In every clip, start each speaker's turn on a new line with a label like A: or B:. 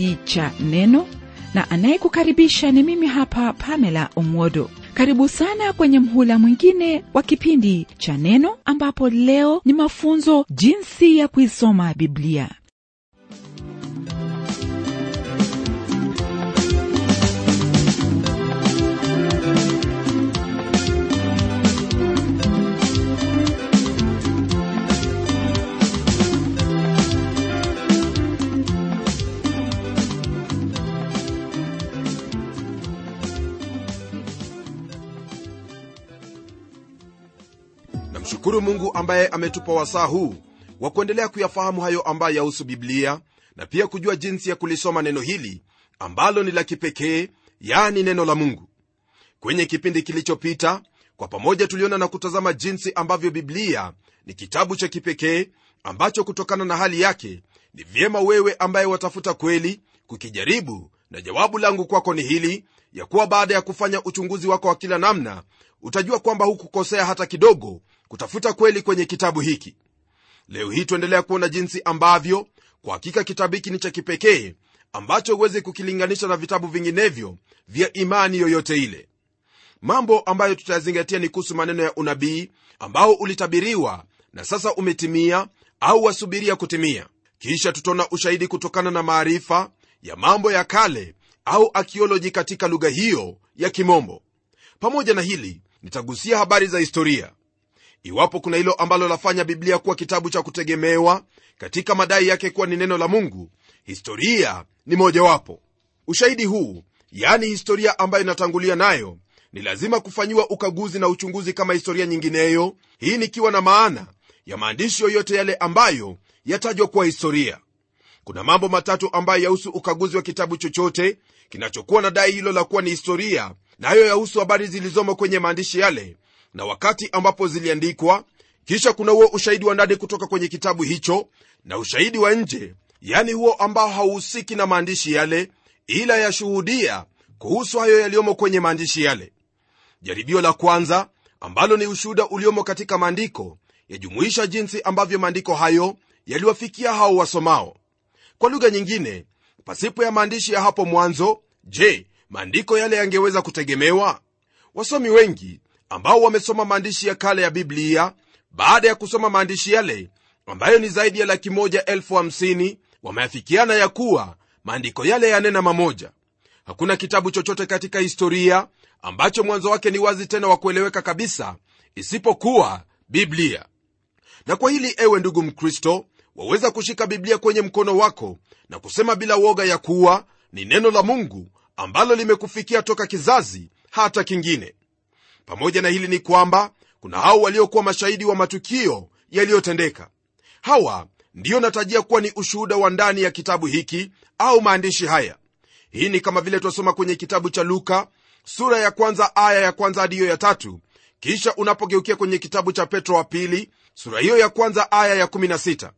A: Kipindi cha neno na anayekukaribisha ni mimi hapa pamela omwodo. Karibu sana kwenye mhula mwingine wa kipindi cha neno ambapo leo ni mafunzo jinsi ya kuisoma biblia
B: namshukuru mungu ambaye ametupa wasaa huu wa kuendelea kuyafahamu hayo ambayo yahusu biblia na pia kujua jinsi ya kulisoma neno hili ambalo ni la kipekee yani neno la mungu. Kwenye kipindi kilichopita kwa pamoja tuliona na kutazama jinsi ambavyo biblia ni kitabu cha kipekee ambacho kutokana na hali yake ni vyema wewe ambaye watafuta kweli kukijaribu na jawabu langu kwako ni hili ya kuwa baada ya kufanya uchunguzi wako wa kila namna utajua kwamba hukukosea hata kidogo kutafuta kweli kwenye kitabu hiki. Leo hii tuendelea kuona jinsi ambavyo kwa hakika kitabu hiki ni cha kipekee ambacho huwezi kukilinganisha na vitabu vinginevyo vya imani yoyote ile. Mambo ambayo tutayazingatia ni kuhusu maneno ya unabii ambao ulitabiriwa na sasa umetimia au wasubiria kutimia. Kisha tutaona ushahidi kutokana na maarifa ya mambo ya kale au akioloji katika lugha hiyo ya kimombo. Pamoja na hili nitagusia habari za historia iwapo kuna hilo ambalo lafanya biblia kuwa kitabu cha kutegemewa katika madai yake kuwa ni neno la mungu historia ni mojawapo. Ushahidi huu yaani historia ambayo inatangulia nayo ni lazima kufanyiwa ukaguzi na uchunguzi kama historia nyingineyo. Hii nikiwa na maana ya maandishi yoyote yale ambayo yatajwa kuwa historia. Kuna mambo matatu ambayo yahusu ukaguzi wa kitabu chochote kinachokuwa na dai hilo la kuwa ni historia nayo na yahusu habari zilizomo kwenye maandishi yale na wakati ambapo ziliandikwa kisha kuna huo ushahidi wa ndani kutoka kwenye kitabu hicho na ushahidi wa nje yani huo ambao hauhusiki na maandishi yale ila yashuhudia kuhusu hayo yaliyomo kwenye maandishi yale. Jaribio la kwanza ambalo ni ushuhuda uliomo katika maandiko yajumuisha jinsi ambavyo maandiko hayo yaliwafikia hao wasomao. Kwa lugha nyingine pasipo ya maandishi ya hapo mwanzo je maandiko yale yangeweza kutegemewa? Wasomi wengi ambao wamesoma maandishi ya kale ya biblia baada ya kusoma maandishi yale ambayo ni zaidi ya laki moja elfu hamsini wameafikiana ya kuwa maandiko yale yanena mamoja. Hakuna kitabu chochote katika historia ambacho mwanzo wake ni wazi tena wa kueleweka kabisa isipokuwa biblia. Na kwa hili ewe ndugu mkristo waweza kushika biblia kwenye mkono wako na kusema bila woga ya kuwa ni neno la mungu ambalo limekufikia toka kizazi hata kingine pamoja na hili ni kwamba kuna hao waliokuwa mashahidi wa matukio yaliyotendeka. Hawa ndiyo natajia kuwa ni ushuhuda wa ndani ya kitabu hiki au maandishi haya. Hii ni kama vile twasoma kwenye kitabu cha luka sura ya kwanza aya ya kwanza hadi hiyo ya tatu. Kisha unapogeukia kwenye kitabu cha petro wa pili sura hiyo ya kwanza aya ya 16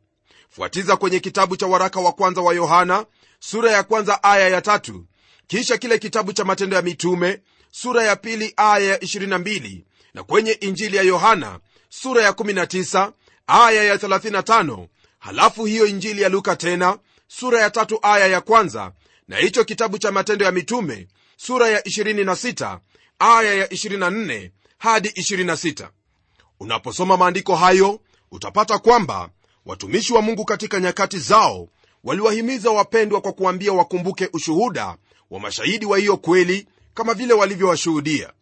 B: fuatiza kwenye kitabu cha waraka wa kwanza wa yohana sura ya kwanza aya ya tatu. Kisha kile kitabu cha matendo ya mitume sura ya pili aya ya 22 na kwenye injili ya yohana sura ya 19 aya ya 35 halafu hiyo injili ya luka tena sura ya tatu aya ya kwanza na hicho kitabu cha matendo ya mitume sura ya 26 aya ya 24 hadi 26 unaposoma maandiko hayo utapata kwamba watumishi wa mungu katika nyakati zao waliwahimiza wapendwa kwa kuambia wakumbuke ushuhuda wa mashahidi wa hiyo kweli kama vile walivyowashuhudia.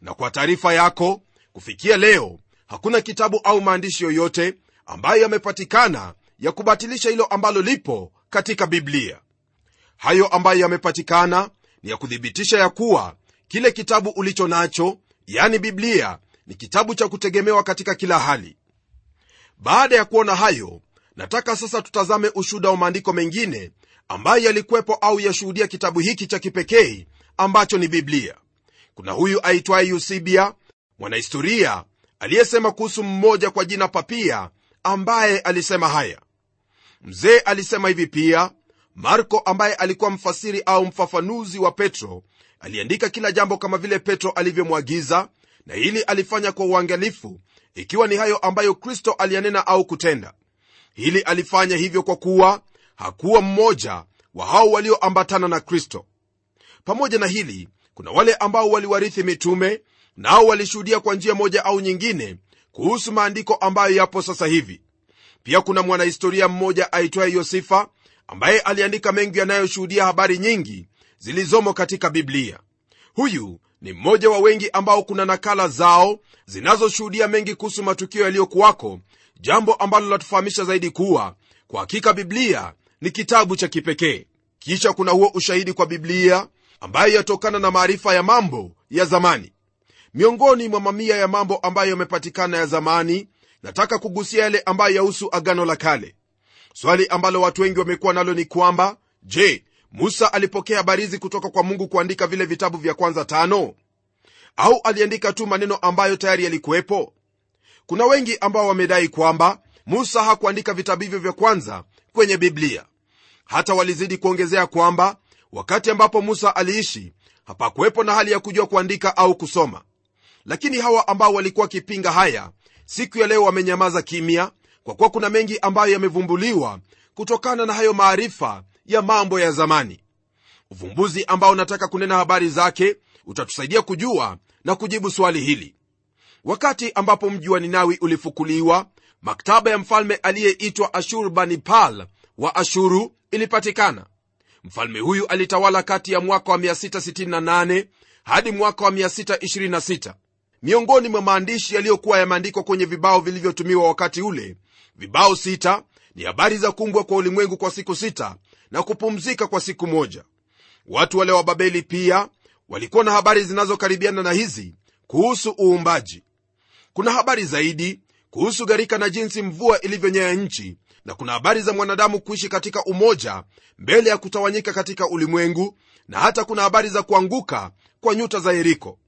B: Na kwa taarifa yako kufikia leo hakuna kitabu au maandishi yoyote ambayo yamepatikana ya kubatilisha hilo ambalo lipo katika biblia. Hayo ambayo yamepatikana ni ya kuthibitisha ya kuwa kile kitabu ulicho nacho yani biblia ni kitabu cha kutegemewa katika kila hali. Baada ya kuona hayo nataka sasa tutazame ushuhuda wa maandiko mengine ambayo yalikuwepo au yashuhudia kitabu hiki cha kipekee ambacho ni biblia. Kuna huyu aitwaye yusibia mwanahistoria aliyesema kuhusu mmoja kwa jina papia ambaye alisema haya. Mzee alisema hivi pia marko ambaye alikuwa mfasiri au mfafanuzi wa petro aliandika kila jambo kama vile petro alivyomwagiza na hili alifanya kwa uangalifu ikiwa ni hayo ambayo kristo aliyanena au kutenda. Hili alifanya hivyo kwa kuwa hakuwa mmoja wa hao walioambatana na kristo pamoja na hili kuna wale ambao waliwarithi mitume nao walishuhudia kwa njia moja au nyingine kuhusu maandiko ambayo yapo sasa hivi. Pia kuna mwanahistoria mmoja aitwaye yosifa ambaye aliandika mengi yanayoshuhudia habari nyingi zilizomo katika biblia. Huyu ni mmoja wa wengi ambao kuna nakala zao zinazoshuhudia mengi kuhusu matukio yaliyokuwako jambo ambalo latufahamisha zaidi kuwa kwa hakika biblia ni kitabu cha kipekee. Kisha kuna huo ushahidi kwa biblia ambayo yatokana na maarifa ya mambo ya zamani. Miongoni mwa mamia ya mambo ambayo yamepatikana ya zamani nataka kugusia yale ambayo yahusu agano la kale. Swali ambalo watu wengi wamekuwa nalo ni kwamba je musa alipokea habari hizi kutoka kwa mungu kuandika vile vitabu vya kwanza tano? Au aliandika tu maneno ambayo tayari yalikuwepo? Kuna wengi ambao wamedai kwamba musa hakuandika vitabu hivyo vya kwanza kwenye biblia. Hata walizidi kuongezea kwamba wakati ambapo musa aliishi hapakuwepo na hali ya kujua kuandika au kusoma. Lakini hawa ambao walikuwa wakipinga haya siku ya leo wamenyamaza kimya kwa kuwa kuna mengi ambayo yamevumbuliwa kutokana na hayo maarifa ya mambo ya zamani. Uvumbuzi ambao nataka kunena habari zake utatusaidia kujua na kujibu swali hili. Wakati ambapo mji wa ninawi ulifukuliwa maktaba ya mfalme aliyeitwa ashurbanipal wa ashuru ilipatikana mfalme huyu alitawala kati ya mwaka wa 668 hadi mwaka wa 626 miongoni mwa maandishi yaliyokuwa yameandikwa kwenye vibao vilivyotumiwa wakati ule vibao sita ni habari za kumbwa kwa ulimwengu kwa siku sita na kupumzika kwa siku moja. Watu wale wa babeli pia walikuwa na habari zinazokaribiana na hizi kuhusu uumbaji. Kuna habari zaidi kuhusu gharika na jinsi mvua ilivyonyea nchi na kuna habari za mwanadamu kuishi katika umoja mbele ya kutawanyika katika ulimwengu na hata kuna habari za kuanguka kwa nyuta za yeriko.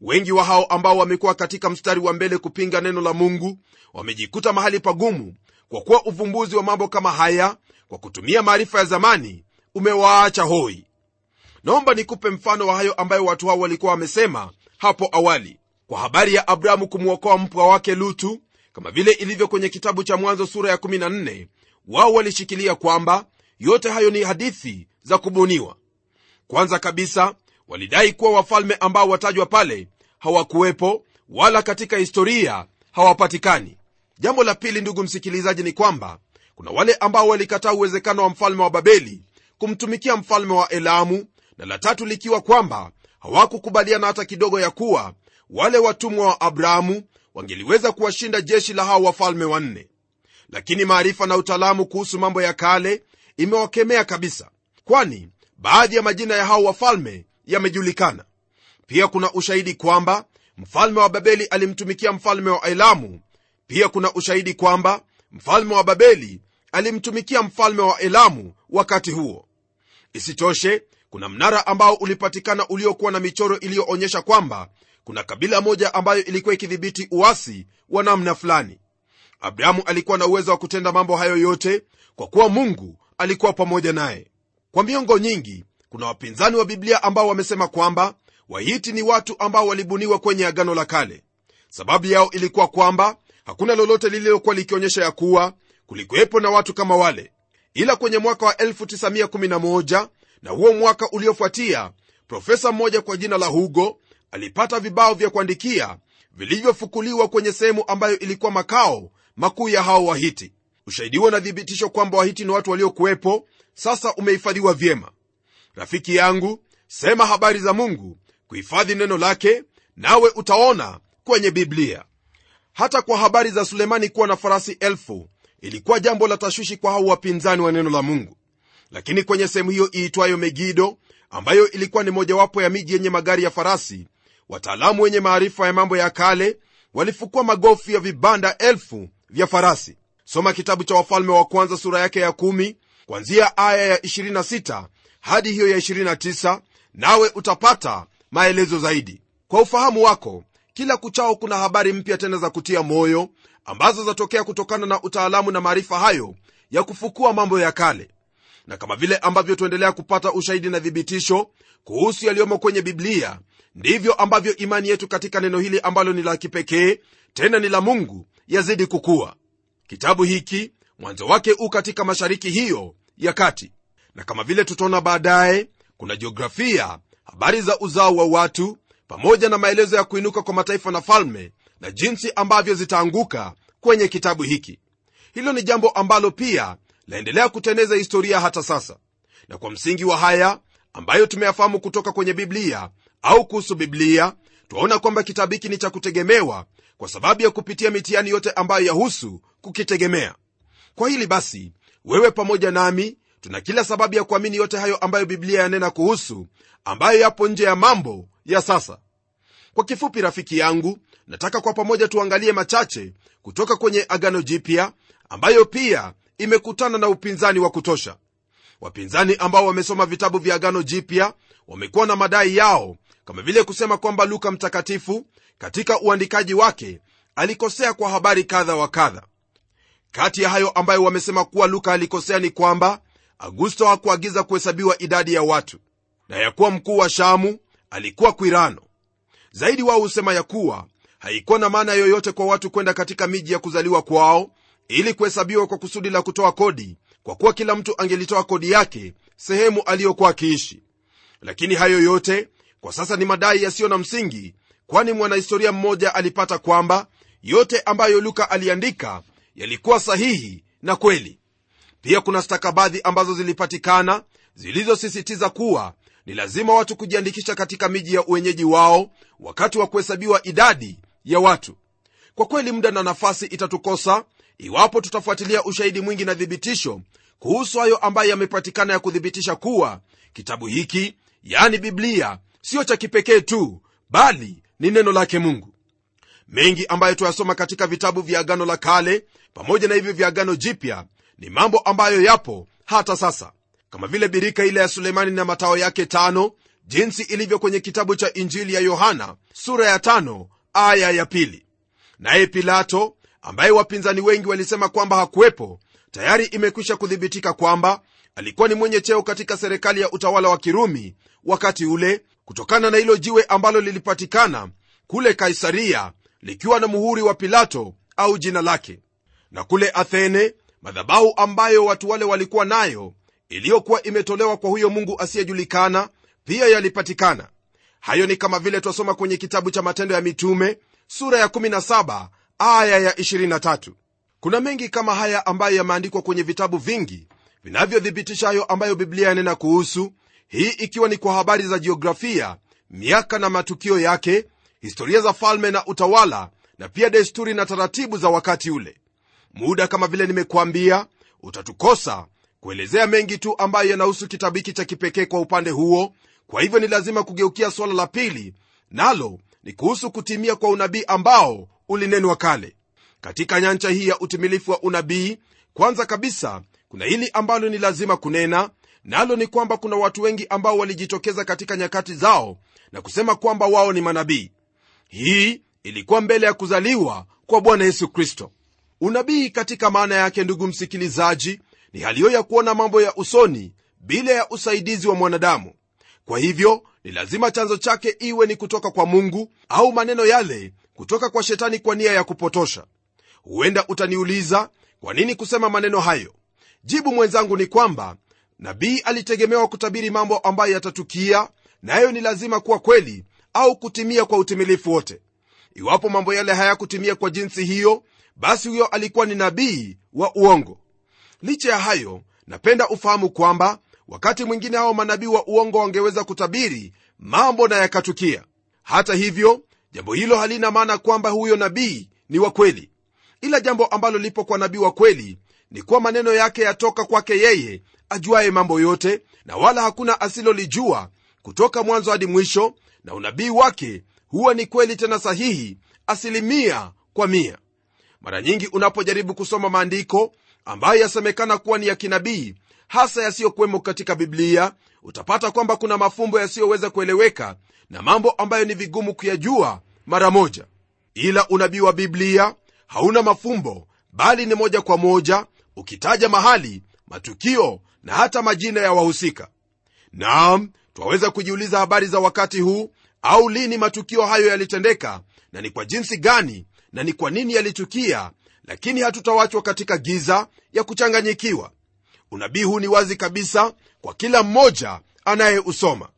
B: Wengi wa hao ambao wamekuwa katika mstari wa mbele kupinga neno la mungu wamejikuta mahali pagumu kwa kuwa uvumbuzi wa mambo kama haya kwa kutumia maarifa ya zamani umewaacha hoi. Naomba nikupe mfano wa hayo ambayo watu hao walikuwa wamesema hapo awali. Kwa habari ya abrahamu kumwokoa mpwa wake lutu kama vile ilivyo kwenye kitabu cha mwanzo sura ya 14 wao walishikilia kwamba yote hayo ni hadithi za kubuniwa. Kwanza kabisa walidai kuwa wafalme ambao watajwa pale hawakuwepo wala katika historia hawapatikani. Jambo la pili ndugu msikilizaji ni kwamba kuna wale ambao walikataa uwezekano wa mfalme wa babeli kumtumikia mfalme wa elamu na la tatu likiwa kwamba hawakukubaliana hata kidogo ya kuwa wale watumwa wa abrahamu wangeliweza kuwashinda jeshi la hao wafalme wanne. Lakini maarifa na utaalamu kuhusu mambo ya kale imewakemea kabisa kwani baadhi ya majina ya hao wafalme yamejulikana. Pia kuna ushahidi kwamba mfalme wa babeli alimtumikia mfalme wa elamu. Pia kuna ushahidi kwamba mfalme wa babeli alimtumikia mfalme wa elamu wakati huo. Isitoshe kuna mnara ambao ulipatikana uliokuwa na michoro iliyoonyesha kwamba kuna kabila moja ambayo ilikuwa ikidhibiti uasi wa namna fulani. Abrahamu alikuwa na uwezo wa kutenda mambo hayo yote kwa kuwa mungu alikuwa pamoja naye. Kwa miongo nyingi kuna wapinzani wa biblia ambao wamesema kwamba wahiti ni watu ambao walibuniwa kwenye agano la kale. Sababu yao ilikuwa kwamba hakuna lolote lililokuwa likionyesha ya kuwa kulikuwepo na watu kama wale. Ila kwenye mwaka wa 1911 na huo mwaka uliofuatia profesa mmoja kwa jina la hugo alipata vibao vya kuandikia vilivyofukuliwa kwenye sehemu ambayo ilikuwa makao makuu ya hao wahiti. Ushahidi huo na kwamba wahiti ni watu waliokuwepo sasa umehifadhiwa vyema. Rafiki yangu sema habari za mungu kuhifadhi neno lake nawe utaona kwenye biblia. Hata kwa habari za sulemani kuwa na farasi elfu ilikuwa jambo la tashwishi kwa hao wapinzani wa neno la mungu. Lakini kwenye sehemu hiyo iitwayo megido ambayo ilikuwa ni mojawapo ya miji yenye magari ya farasi wataalamu wenye maarifa ya mambo ya kale walifukua magofu ya vibanda elfu vya farasi. Soma kitabu cha wafalme wa kwanza sura yake ya 1 kwanzia aya ya 26 hadi hiyo ya 29 nawe utapata maelezo zaidi. Kwa ufahamu wako kila kuchao kuna habari mpya tena za kutia moyo ambazo zatokea kutokana na utaalamu na maarifa hayo ya kufukua mambo ya kale na kama vile ambavyo tuendelea kupata ushahidi na thibitisho kuhusu yaliyomo kwenye biblia ndivyo ambavyo imani yetu katika neno hili ambalo ni la kipekee tena ni la mungu yazidi kukua. Kitabu hiki mwanzo wake u katika mashariki hiyo ya kati. Na kama vile tutaona baadaye kuna jiografia habari za uzao wa watu pamoja na maelezo ya kuinuka kwa mataifa na falme na jinsi ambavyo zitaanguka kwenye kitabu hiki. Hilo ni jambo ambalo pia laendelea kuteneza historia hata sasa na kwa msingi wa haya ambayo tumeyafahamu kutoka kwenye biblia au kuhusu biblia twaona kwamba kitabu hiki ni cha kutegemewa kwa sababu ya kupitia mitihani yote ambayo yahusu kukitegemea. Kwa hili basi wewe pamoja nami tuna kila sababu ya kuamini yote hayo ambayo biblia yanena kuhusu ambayo yapo nje ya mambo ya sasa. Kwa kifupi rafiki yangu nataka kwa pamoja tuangalie machache kutoka kwenye agano jipya ambayo pia imekutana na upinzani wa kutosha. Wapinzani ambao wamesoma vitabu vya agano jipya wamekuwa na madai yao kama vile kusema kwamba luka mtakatifu katika uandikaji wake alikosea kwa habari kadha wa kadha. Kati ya hayo ambayo wamesema kuwa luka alikosea ni kwamba augusto hakuagiza kuhesabiwa idadi ya watu na ya kuwa mkuu wa shamu alikuwa kwirano. Zaidi wao husema ya kuwa haikuwa na maana yoyote kwa watu kwenda katika miji ya kuzaliwa kwao ili kuhesabiwa kwa kusudi la kutoa kodi kwa kuwa kila mtu angelitoa kodi yake sehemu aliyokuwa akiishi. Lakini hayo yote kwa sasa ni madai yasiyo na msingi kwani mwanahistoria mmoja alipata kwamba yote ambayo luka aliandika yalikuwa sahihi na kweli. Pia kuna stakabadhi ambazo zilipatikana zilizosisitiza kuwa ni lazima watu kujiandikisha katika miji ya uwenyeji wao wakati wa kuhesabiwa idadi ya watu. Kwa kweli muda na nafasi itatukosa iwapo tutafuatilia ushahidi mwingi na thibitisho kuhusu hayo ambayo yamepatikana ya kuthibitisha kuwa kitabu hiki yani biblia siyo cha kipekee tu bali ni neno lake mungu. Mengi ambayo tuyasoma katika vitabu vya agano la kale pamoja na hivyo vya agano jipya ni mambo ambayo yapo hata sasa. Kama vile birika ile ya sulemani na matao yake tano jinsi ilivyo kwenye kitabu cha injili ya yohana sura ya tano aya ya pili. Naye pilato ambaye wapinzani wengi walisema kwamba hakuwepo tayari imekwisha kuthibitika kwamba alikuwa ni mwenye cheo katika serikali ya utawala wa kirumi wakati ule kutokana na hilo jiwe ambalo lilipatikana kule kaisaria likiwa na muhuri wa pilato au jina lake. Na kule athene madhabahu ambayo watu wale walikuwa nayo iliyokuwa imetolewa kwa huyo mungu asiyejulikana pia yalipatikana. Hayo ni kama vile twasoma kwenye kitabu cha matendo ya mitume sura ya 17 aya ya 23 kuna mengi kama haya ambayo yameandikwa kwenye vitabu vingi vinavyothibitisha hayo ambayo biblia yanena kuhusu hii ikiwa ni kwa habari za jiografia miaka na matukio yake historia za falme na utawala na pia desturi na taratibu za wakati ule. Muda kama vile nimekuambia utatukosa kuelezea mengi tu ambayo yanahusu kitabu hiki cha kipekee kwa upande huo. Kwa hivyo ni lazima kugeukia suala la pili nalo ni kuhusu kutimia kwa unabii ambao ulinenwa kale. Katika nyanja hii ya utimilifu wa unabii kwanza kabisa kuna hili ambalo ni lazima kunena nalo ni kwamba kuna watu wengi ambao walijitokeza katika nyakati zao na kusema kwamba wao ni manabii. Hii ilikuwa mbele ya kuzaliwa kwa bwana yesu kristo. Unabii katika maana yake ndugu msikilizaji ni haliyo ya kuona mambo ya usoni bila ya usaidizi wa mwanadamu. Kwa hivyo ni lazima chanzo chake iwe ni kutoka kwa mungu au maneno yale kutoka kwa shetani kwa nia ya kupotosha. Huenda utaniuliza kwa nini kusema maneno hayo? Jibu mwenzangu ni kwamba nabii alitegemewa kutabiri mambo ambayo yatatukia nayo na ni lazima kuwa kweli au kutimia kwa utimilifu wote. Iwapo mambo yale hayakutimia kwa jinsi hiyo basi huyo alikuwa ni nabii wa uongo. Licha ya hayo napenda ufahamu kwamba wakati mwingine hao manabii wa uongo wangeweza kutabiri mambo na yakatukia. Hata hivyo jambo hilo halina maana kwamba huyo nabii ni wa kweli. Ila jambo ambalo lipo kwa nabii wa kweli ni kuwa maneno yake yatoka kwake yeye ajuaye mambo yote na wala hakuna asilolijua kutoka mwanzo hadi mwisho na unabii wake huwa ni kweli tena sahihi asilimia kwa mia. Mara nyingi unapojaribu kusoma maandiko ambayo yasemekana kuwa ni ya kinabii hasa yasiyokuwemo katika biblia utapata kwamba kuna mafumbo yasiyoweza kueleweka na mambo ambayo ni vigumu kuyajua mara moja. Ila unabii wa biblia hauna mafumbo bali ni moja kwa moja ukitaja mahali matukio na hata majina ya wahusika. Naam twaweza kujiuliza habari za wakati huu au lini matukio hayo yalitendeka na ni kwa jinsi gani na ni kwa nini yalitukia lakini hatutawachwa katika giza ya kuchanganyikiwa unabii huu ni wazi kabisa kwa kila mmoja anayeusoma.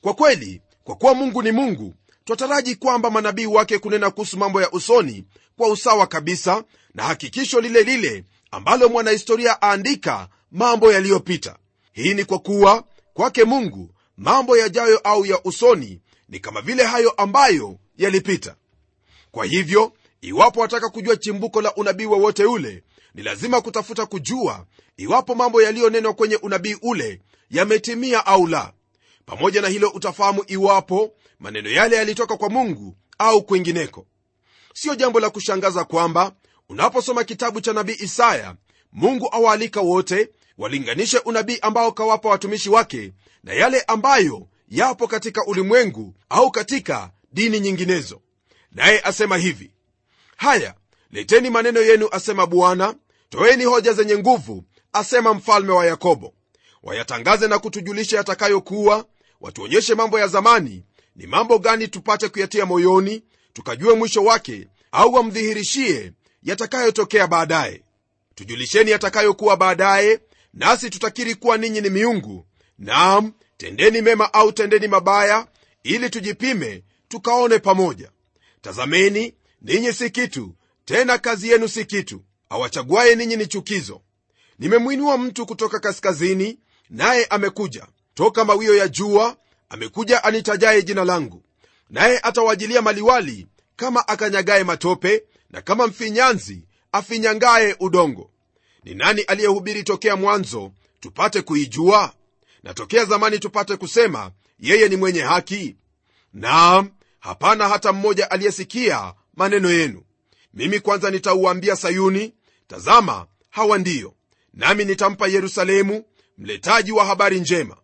B: Kwa kweli kwa kuwa mungu ni mungu twataraji kwamba manabii wake kunena kuhusu mambo ya usoni kwa usawa kabisa na hakikisho lile lile ambalo mwanahistoria aandika mambo yaliyopita. Hii ni kwa kuwa kwake mungu mambo yajayo au ya usoni ni kama vile hayo ambayo yalipita. Kwa hivyo iwapo wataka kujua chimbuko la unabii wowote ule ni lazima kutafuta kujua iwapo mambo yaliyonenwa kwenye unabii ule yametimia au la. Pamoja na hilo utafahamu iwapo maneno yale yalitoka kwa mungu au kwingineko. Siyo jambo la kushangaza kwamba unaposoma kitabu cha nabii isaya mungu awaalika wote walinganishe unabii ambao kawapa watumishi wake na yale ambayo yapo katika ulimwengu au katika dini nyinginezo. Naye asema hivi haya leteni maneno yenu asema bwana toeni hoja zenye nguvu asema mfalme wa yakobo. Wayatangaze na kutujulisha yatakayokuwa watuonyeshe mambo ya zamani ni mambo gani tupate kuyatia moyoni tukajue mwisho wake au wamdhihirishie yatakayotokea baadaye. Tujulisheni yatakayokuwa baadaye nasi tutakiri kuwa ninyi ni miungu. Naam tendeni mema au tendeni mabaya ili tujipime tukaone pamoja. Tazameni ninyi si kitu tena kazi yenu si kitu awachaguaye ninyi ni chukizo. Nimemwinua mtu kutoka kaskazini naye amekuja. Toka mawio ya jua amekuja anitajaye jina langu. Naye atawajilia maliwali kama akanyagaye matope na kama mfinyanzi afinyangaye udongo. Ni nani aliyehubiri tokea mwanzo tupate kuijua? Na tokea zamani tupate kusema yeye ni mwenye haki? Naam hapana hata mmoja aliyesikia maneno yenu. Mimi kwanza nitauambia sayuni tazama hawa ndiyo. Nami nitampa yerusalemu mletaji wa habari njema.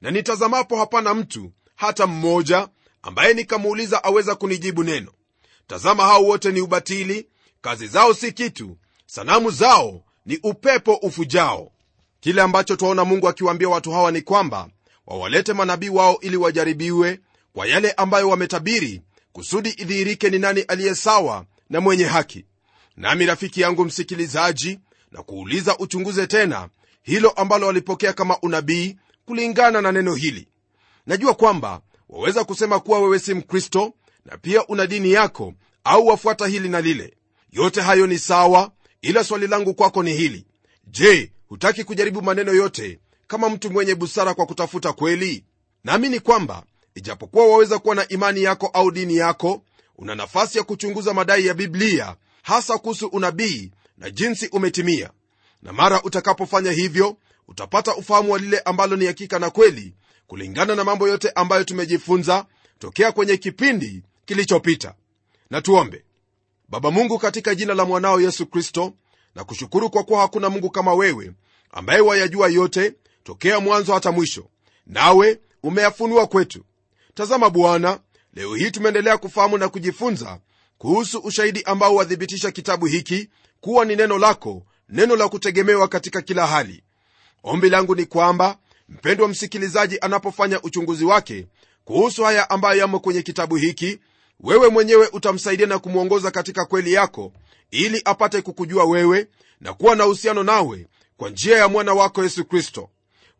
B: Na nitazamapo hapana mtu hata mmoja ambaye nikamuuliza aweza kunijibu neno. Tazama hao wote ni ubatili kazi zao si kitu sanamu zao ni upepo ufujao. Kile ambacho twaona mungu akiwaambia watu hawa ni kwamba wawalete manabii wao ili wajaribiwe kwa yale ambayo wametabiri kusudi idhihirike ni nani aliye sawa na mwenye haki nami rafiki yangu msikilizaji na kuuliza uchunguze tena hilo ambalo walipokea kama unabii kulingana na neno hili. Najua kwamba waweza kusema kuwa wewe si mkristo na pia una dini yako au wafuata hili na lile. Yote hayo ni sawa ila swali langu kwako ni hili. Je hutaki kujaribu maneno yote kama mtu mwenye busara kwa kutafuta kweli? Naamini kwamba ijapokuwa waweza kuwa na imani yako au dini yako una nafasi ya kuchunguza madai ya biblia hasa kuhusu unabii na jinsi umetimia. Na mara utakapofanya hivyo utapata ufahamu wa lile ambalo ni hakika na kweli kulingana na mambo yote ambayo tumejifunza tokea kwenye kipindi kilichopita. Na tuombe. Baba mungu katika jina la mwanao yesu kristo na kushukuru kwa kuwa hakuna mungu kama wewe ambaye wayajua yote tokea mwanzo hata mwisho nawe umeyafunua kwetu. Tazama bwana leo hii tumeendelea kufahamu na kujifunza kuhusu ushahidi ambao wathibitisha kitabu hiki kuwa ni neno lako neno la kutegemewa katika kila hali. Ombi langu ni kwamba mpendwa msikilizaji anapofanya uchunguzi wake kuhusu haya ambayo yamo kwenye kitabu hiki wewe mwenyewe utamsaidia na kumwongoza katika kweli yako ili apate kukujua wewe na kuwa na uhusiano nawe kwa njia ya mwana wako yesu kristo.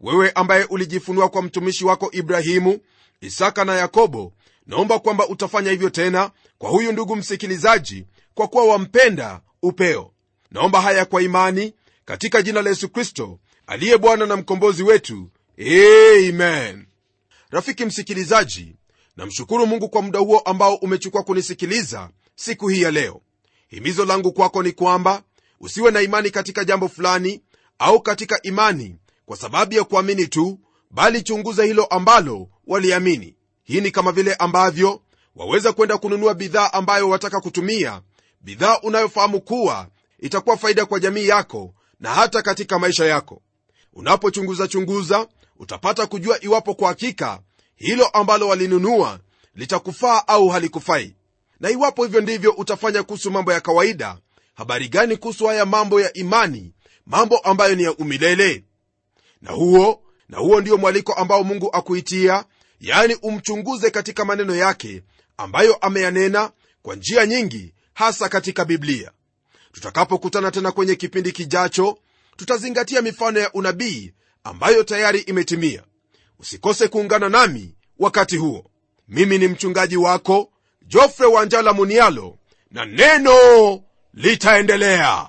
B: Wewe ambaye ulijifunua kwa mtumishi wako ibrahimu isaka na yakobo naomba kwamba utafanya hivyo tena kwa huyu ndugu msikilizaji kwa kuwa wampenda upeo. Naomba haya kwa imani katika jina la yesu kristo aliye bwana na mkombozi wetu. Amen. Rafiki msikilizaji namshukuru mungu kwa muda huo ambao umechukua kunisikiliza siku hii ya leo. Himizo langu kwako ni kwamba usiwe na imani katika jambo fulani au katika imani kwa sababu ya kuamini tu bali chunguza hilo ambalo waliamini. Hii ni kama vile ambavyo waweza kwenda kununua bidhaa ambayo wataka kutumia bidhaa unayofahamu kuwa itakuwa faida kwa jamii yako na hata katika maisha yako. Unapochunguza chunguza utapata kujua iwapo kwa hakika hilo ambalo walinunua litakufaa au halikufai. Na iwapo hivyo ndivyo utafanya kuhusu mambo ya kawaida habari gani kuhusu haya mambo ya imani mambo ambayo ni ya umilele? Na huo na huo ndio mwaliko ambao mungu akuitia yaani umchunguze katika maneno yake ambayo ameyanena kwa njia nyingi hasa katika biblia. Tutakapokutana tena kwenye kipindi kijacho tutazingatia mifano ya unabii ambayo tayari imetimia. Usikose kuungana nami wakati huo. Mimi ni mchungaji wako jofre wanjala munialo na neno litaendelea